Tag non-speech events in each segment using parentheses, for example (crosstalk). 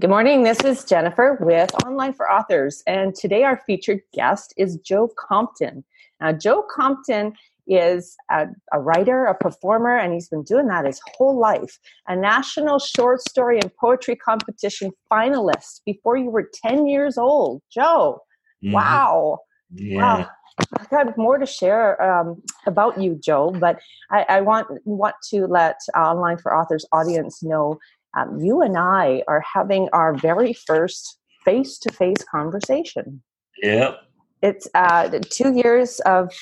Good morning. This is Jennifer with Online for Authors, and today our featured guest is Joe Compton. Now, Joe Compton is a, a, writer, a performer, and he's been doing that his whole life. A national short story and poetry competition finalist before you were 10 years old. Joe, mm-hmm. wow. Yeah. Wow. I've got more to share um, about you, Joe, but I, I, want want to let Online for Authors audience know um, you and I are having our very first face to face conversation. Yep. It's uh, two years of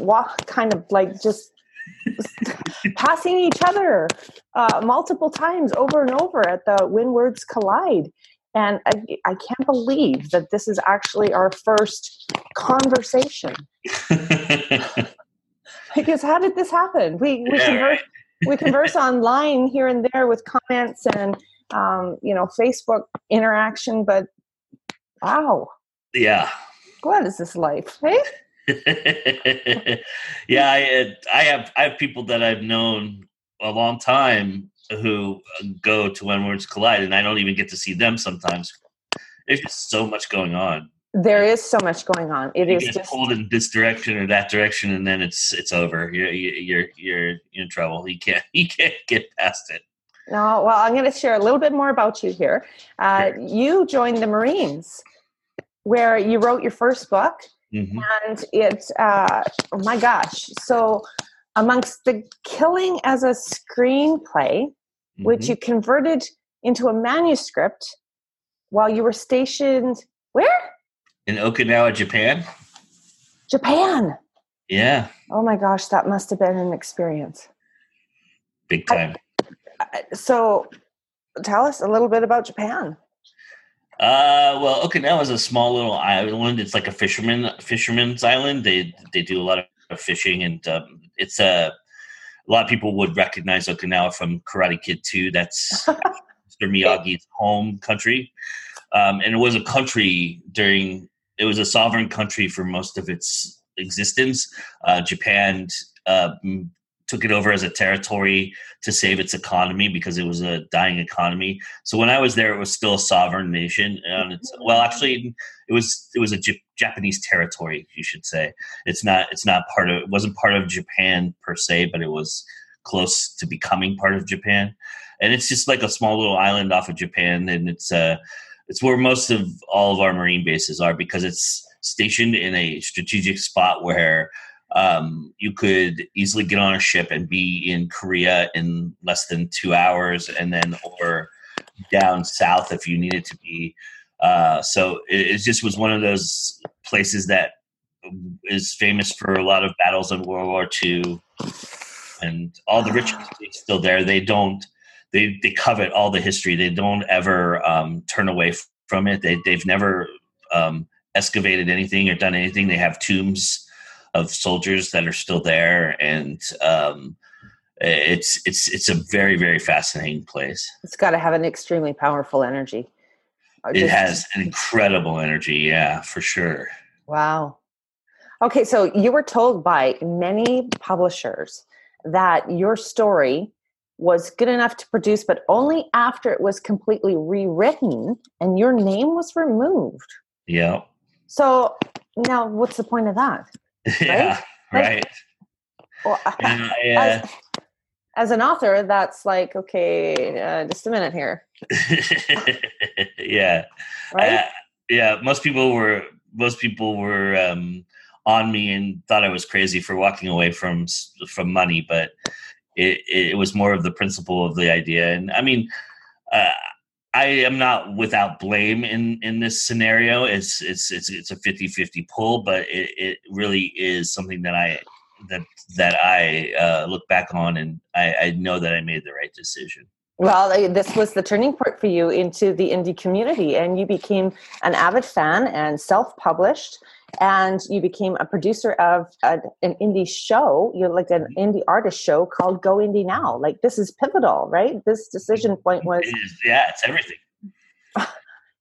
walk, kind of like just passing each other uh, multiple times over and over at the When Words Collide. And I, I can't believe that this is actually our first conversation. (laughs) because how did this happen? We, we yeah, converse, right we converse (laughs) online here and there with comments and um, you know Facebook interaction, but wow, yeah, what is this life? Hey. (laughs) yeah, I, I have I have people that I've known a long time who go to When Words Collide, and I don't even get to see them sometimes. There's just so much going on there is so much going on. It you is just pulled in this direction or that direction, and then it's it's over. You're you're you're in trouble. You can't (laughs) you can't get past it. No, well, I'm going to share a little bit more about you here. Uh, sure. You joined the Marines, where you wrote your first book, mm-hmm. and it's uh, oh my gosh! So, amongst the killing as a screenplay, mm-hmm. which you converted into a manuscript while you were stationed where? In Okinawa, Japan. Japan. Yeah. Oh my gosh, that must have been an experience. Big time. I, so, tell us a little bit about Japan. Uh, well, Okinawa is a small little island. It's like a fisherman fisherman's island. They they do a lot of fishing, and um, it's a a lot of people would recognize Okinawa from Karate Kid 2. That's Mr. (laughs) Miyagi's home country, um, and it was a country during it was a sovereign country for most of its existence. Uh, Japan uh, took it over as a territory to save its economy because it was a dying economy. So when I was there, it was still a sovereign nation. And it's, well, actually, it was it was a J- Japanese territory, you should say. It's not it's not part of it wasn't part of Japan per se, but it was close to becoming part of Japan. And it's just like a small little island off of Japan, and it's uh it's where most of all of our marine bases are because it's stationed in a strategic spot where um, you could easily get on a ship and be in Korea in less than two hours, and then or down south if you needed to be. Uh, so it, it, just was one of those places that is famous for a lot of battles in World War II, and all the rich is still there. They don't they they covet all the history. They don't ever um, turn away from it. They they've never um, excavated anything or done anything. They have tombs of soldiers that are still there, and um, it's it's it's a very very fascinating place. It's got to have an extremely powerful energy. It has an incredible energy, yeah, for sure. Wow. Okay, so you were told by many publishers that your story was good enough to produce, but only after it was completely rewritten and your name was removed. Yeah. So now, what's the point of that? (laughs) Yeah, right. Well, (laughs) yeah, yeah. As, as, an author, that's like, okay, uh, just a minute here. (laughs) yeah. Right. Uh, yeah. Most people were. Most people were um, on me and thought I was crazy for walking away from from money, but it, it was more of the principle of the idea. And I mean, uh, I am not without blame in in this scenario. It's it's it's it's a 50-50 pull, but it, it really is something that I that that I uh, look back on and I, I know that I made the right decision. Well, this was the turning point for you into the indie community, and you became an avid fan and self published and you became a producer of a, an indie show you're like an mm-hmm. indie artist show called go indie now like this is pivotal right this decision point was it is, yeah it's everything (laughs)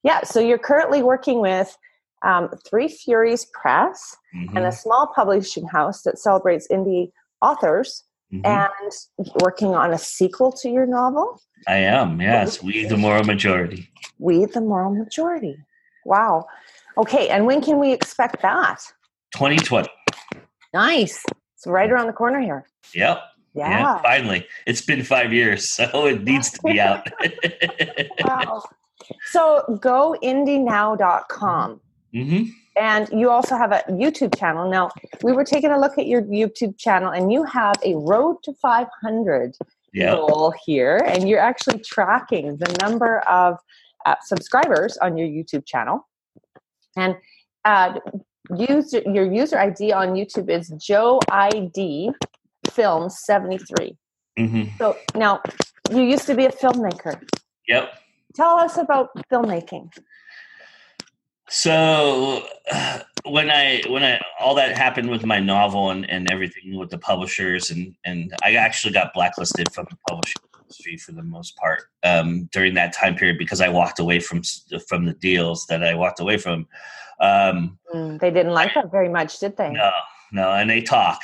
yeah so you're currently working with um, three furies press mm-hmm. and a small publishing house that celebrates indie authors mm-hmm. and working on a sequel to your novel. I am, yes. We the moral majority. We the moral majority. Wow. Okay, and when can we expect that? 2020. Nice. It's right around the corner here. Yep. Yeah. yeah. Finally. It's been five years, so it needs to be out. (laughs) (laughs) wow. So goindienow.com. Mm-hmm. And you also have a YouTube channel. Now, we were taking a look at your YouTube channel, and you have a Road to 500 yep. goal here, and you're actually tracking the number of uh, subscribers on your YouTube channel. And uh, use, your user ID on YouTube is Joe ID Film 73. Mm-hmm. So now, you used to be a filmmaker. Yep. Tell us about filmmaking. So uh, (sighs) when I when I all that happened with my novel and, and everything with the publishers and and I actually got blacklisted from the publishing industry for the most part um, during that time period because I walked away from from the deals that I walked away from. Um, mm, they didn't like that very much, did they? No, no, and they talk.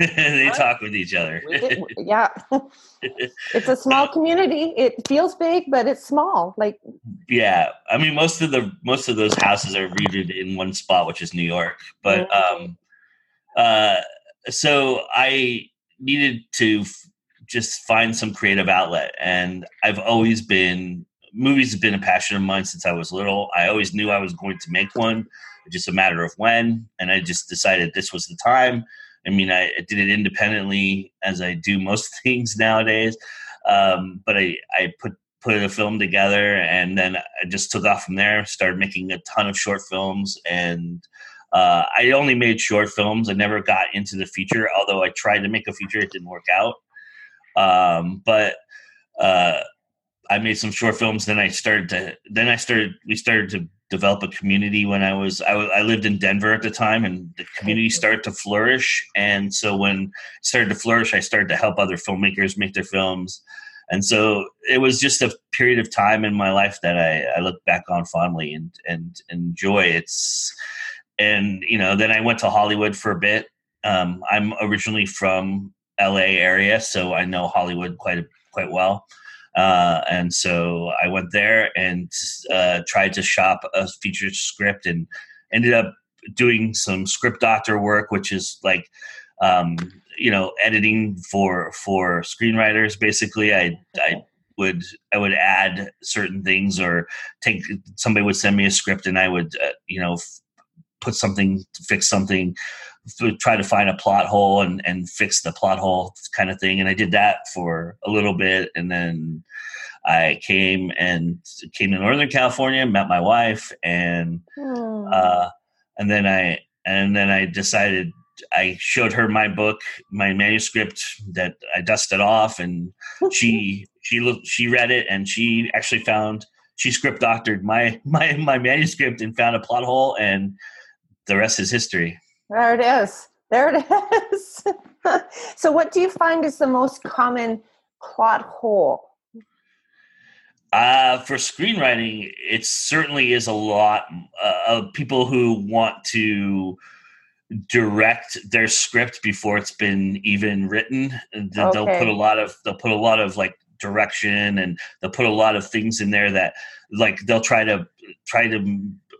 (laughs) they talk with each other. (laughs) yeah. (laughs) it's a small community. It feels big, but it's small. Like Yeah. I mean most of the most of those houses are rooted in one spot, which is New York. But mm-hmm. um uh so I needed to f- just find some creative outlet and I've always been movies have been a passion of mine since I was little. I always knew I was going to make one. Just a matter of when and I just decided this was the time I mean, I, I did it independently as I do most (laughs) things nowadays. Um, but I, I put put a film together and then I just took off from there. Started making a ton of short films and uh, I only made short films. I never got into the feature, although I tried to make a feature, it didn't work out. Um, but uh, I made some short films. Then I started to. Then I started. We started to develop a community when I was I, I lived in Denver at the time, and the community started to flourish. And so when it started to flourish, I started to help other filmmakers make their films. And so it was just a period of time in my life that I, I look back on fondly and and enjoy. It's and you know then I went to Hollywood for a bit. Um, I'm originally from L.A. area, so I know Hollywood quite quite well. Uh, and so I went there and uh, tried to shop a feature script and ended up doing some script doctor work, which is like, um, you know, editing for for screenwriters. Basically, I I would I would add certain things or take somebody would send me a script and I would uh, you know f- put something fix something try to find a plot hole and, and fix the plot hole kind of thing. And I did that for a little bit. And then I came and came to Northern California, met my wife, and hmm. uh, and then I and then I decided I showed her my book, my manuscript that I dusted off, and (laughs) she she looked she read it and she actually found she script doctored my (laughs) my my manuscript and found a plot hole, and the rest is history. There it is. There it is. (laughs) so, what do you find is the most common plot hole? Uh, for screenwriting, it certainly is a lot uh, of people who want to direct their script before it's been even written. They'll okay. put a lot of they'll put a lot of like direction and they'll put a lot of things in there that like they'll try to try to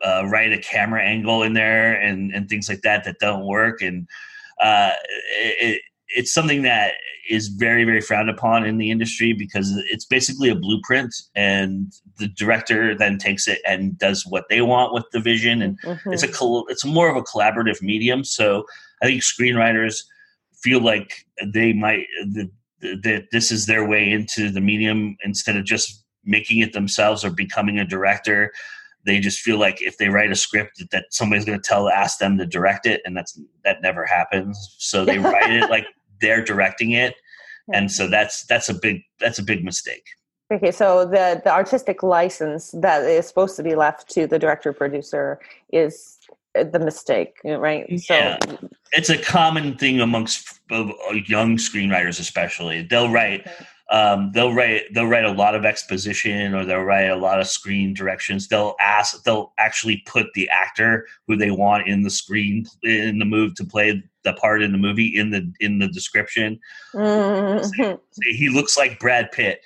uh, write a camera angle in there and, and things like that that don't work. And uh, it, it's something that is very, very frowned upon in the industry because it's basically a blueprint, and the director then takes it and does what they want with the vision. And mm-hmm. it's a it's more of a collaborative medium. So I think screenwriters feel like they might that this is their way into the medium instead of just making it themselves or becoming a director they just feel like if they write a script that somebody's going to tell ask them to direct it and that's that never happens. So they write it like they're directing it and so that's that's a big that's a big mistake. Okay so the the artistic license that is supposed to be left to the director producer is uh, the mistake right? Yeah. so it's a common thing amongst uh, young screenwriters especially. They'll write um, they'll write they'll write a lot of exposition or they'll write a lot of screen directions. They'll ask they'll actually put the actor who they want in the screen in the move to play the part in the movie in the in the description. Mm-hmm. He looks like Brad Pitt.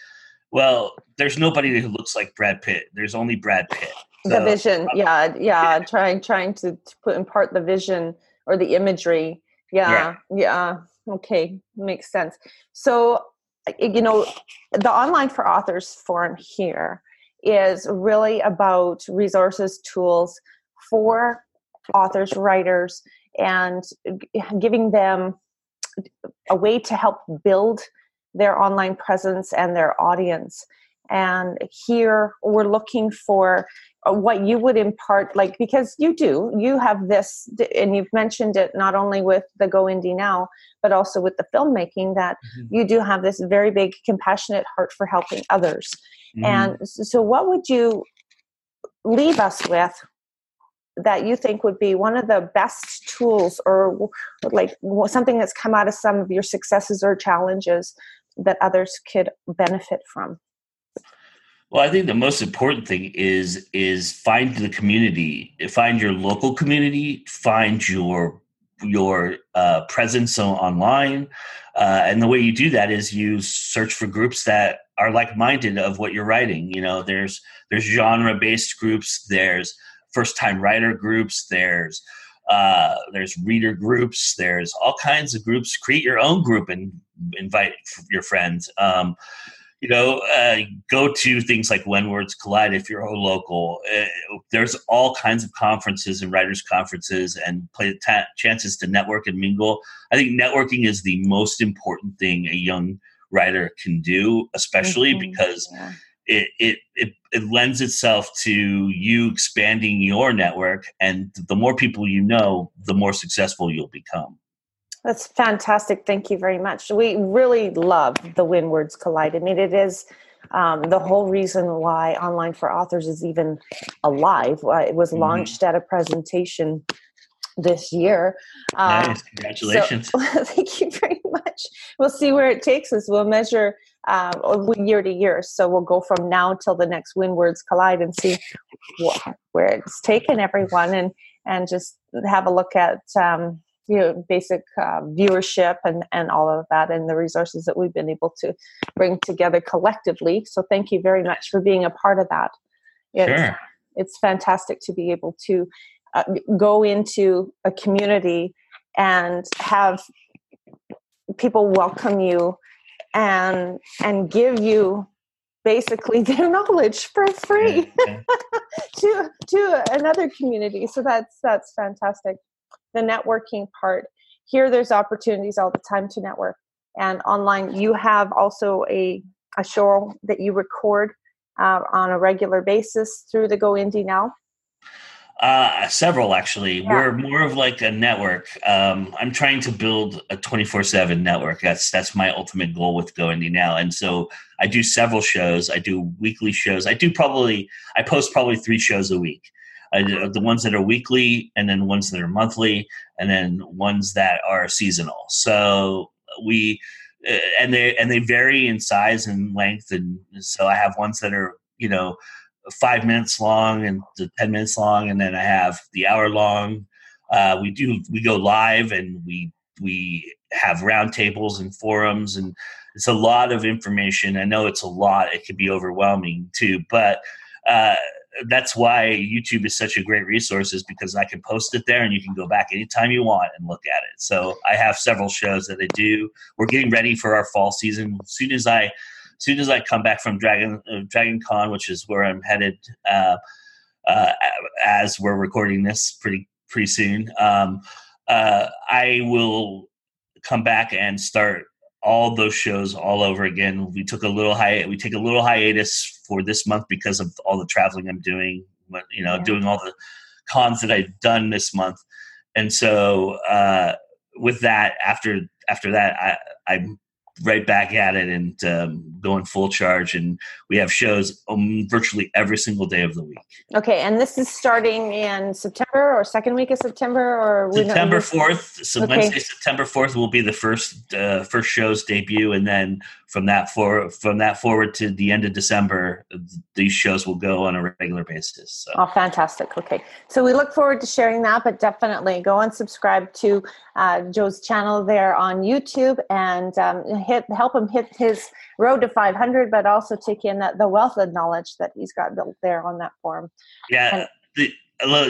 Well, there's nobody who looks like Brad Pitt. There's only Brad Pitt. So, the vision, yeah, yeah, trying trying to, to put in part the vision or the imagery. Yeah, yeah. yeah. Okay, makes sense. So you know, the Online for Authors forum here is really about resources, tools for authors, writers, and giving them a way to help build their online presence and their audience. And here we're looking for what you would impart like because you do you have this and you've mentioned it not only with the go indie now but also with the filmmaking that mm-hmm. you do have this very big compassionate heart for helping others mm-hmm. and so what would you leave us with that you think would be one of the best tools or like something that's come out of some of your successes or challenges that others could benefit from well, I think the most important thing is is find the community, find your local community, find your your uh, presence online, uh, and the way you do that is you search for groups that are like minded of what you're writing. You know, there's there's genre based groups, there's first time writer groups, there's uh, there's reader groups, there's all kinds of groups. Create your own group and invite your friends. Um, you know, uh, go to things like When Words Collide if you're a local. Uh, there's all kinds of conferences and writers' conferences and play ta- chances to network and mingle. I think networking is the most important thing a young writer can do, especially mm-hmm. because yeah. it, it, it, it lends itself to you expanding your network. And the more people you know, the more successful you'll become. That's fantastic. Thank you very much. We really love the When Words Collide. I mean, it is um, the whole reason why Online for Authors is even alive. Uh, it was mm-hmm. launched at a presentation this year. Um, nice. Congratulations. So, (laughs) thank you very much. We'll see where it takes us. We'll measure um, year to year. So we'll go from now till the next When Words Collide and see wh- where it's taken everyone and, and just have a look at um, you know, basic uh, viewership and, and all of that and the resources that we've been able to bring together collectively. So thank you very much for being a part of that. It's, sure. it's fantastic to be able to uh, go into a community and have people welcome you and and give you basically (laughs) their knowledge for free (laughs) to to another community so that's that's fantastic the networking part here there's opportunities all the time to network and online you have also a, a show that you record uh, on a regular basis through the go indie now uh, several actually. Yeah. We're more of like a network. Um, I'm trying to build a 24 seven network. That's that's my ultimate goal with Go Indie now. And so I do several shows. I do weekly shows. I do probably I post probably three shows a week. I the ones that are weekly, and then ones that are monthly, and then ones that are seasonal. So we uh, and they and they vary in size and length, and so I have ones that are you know five minutes long and ten minutes long, and then I have the hour long. Uh, we do we go live and we we have roundtables and forums and it's a lot of information. I know it's a lot; it could be overwhelming too, but. Uh, that's why YouTube is such a great resource is because I can post it there and you can go back anytime you want and look at it. So I have several shows that I do. We're getting ready for our fall season. As soon as I, as soon as I come back from Dragon uh, Dragon Con, which is where I'm headed, uh, uh, as we're recording this pretty pretty soon, um, uh, I will come back and start all those shows all over again. We took a little hi- we take a little hiatus for this month because of all the traveling I'm doing, you know, yeah. doing all the cons that I've done this month. And so uh, with that, after after that, I, I'm right back at it and um, going full charge. And we have shows um, virtually every single day of the week. Okay, and this is starting in September or second week of September or September fourth. So okay. Wednesday, September fourth will be the first uh, first show's debut, and then from that for from that forward to the end of December, these shows will go on a regular basis. So. Oh, fantastic! Okay, so we look forward to sharing that, but definitely go and subscribe to uh, Joe's channel there on YouTube and um, hit help him hit his road to 500, but also take in the wealth of knowledge that he's got built there on that forum. Yeah. And, the,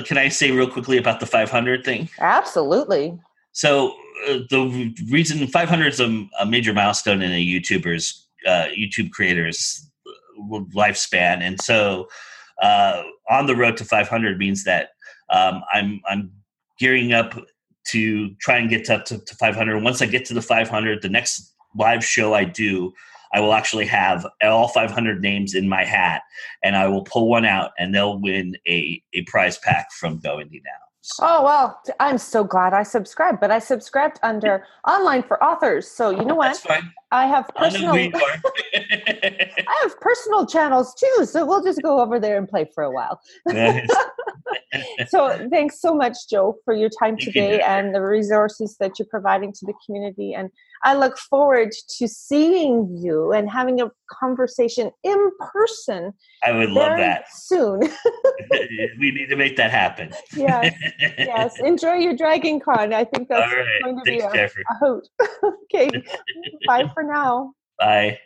can I say real quickly about the 500 thing? Absolutely. So uh, the reason 500 is a, a, major milestone in a YouTuber's uh, YouTube creator's uh, lifespan, and so uh, on the road to 500 means that um, I'm I'm gearing up to try and get up to, to 500. Once I get to the 500, the next live show I do, I will actually have all 500 names in my hat, and I will pull one out, and they'll win a a prize pack from Go Indie Now. Oh well, I'm so glad I subscribed, but I subscribed under online for authors. So you know what? I have personal. I, (laughs) (laughs) I have personal channels too, so we'll just go over there and play for a while. (laughs) so thanks so much, Joe, for your time today and the resources that you're providing to the community. And I look forward to seeing you and having a conversation in person. I would love that soon. (laughs) (laughs) we need to make that happen. yes, yes. Enjoy your Dragon Con. I think that's right. going to Thanks, be a, a hoot. okay, bye for now. Bye.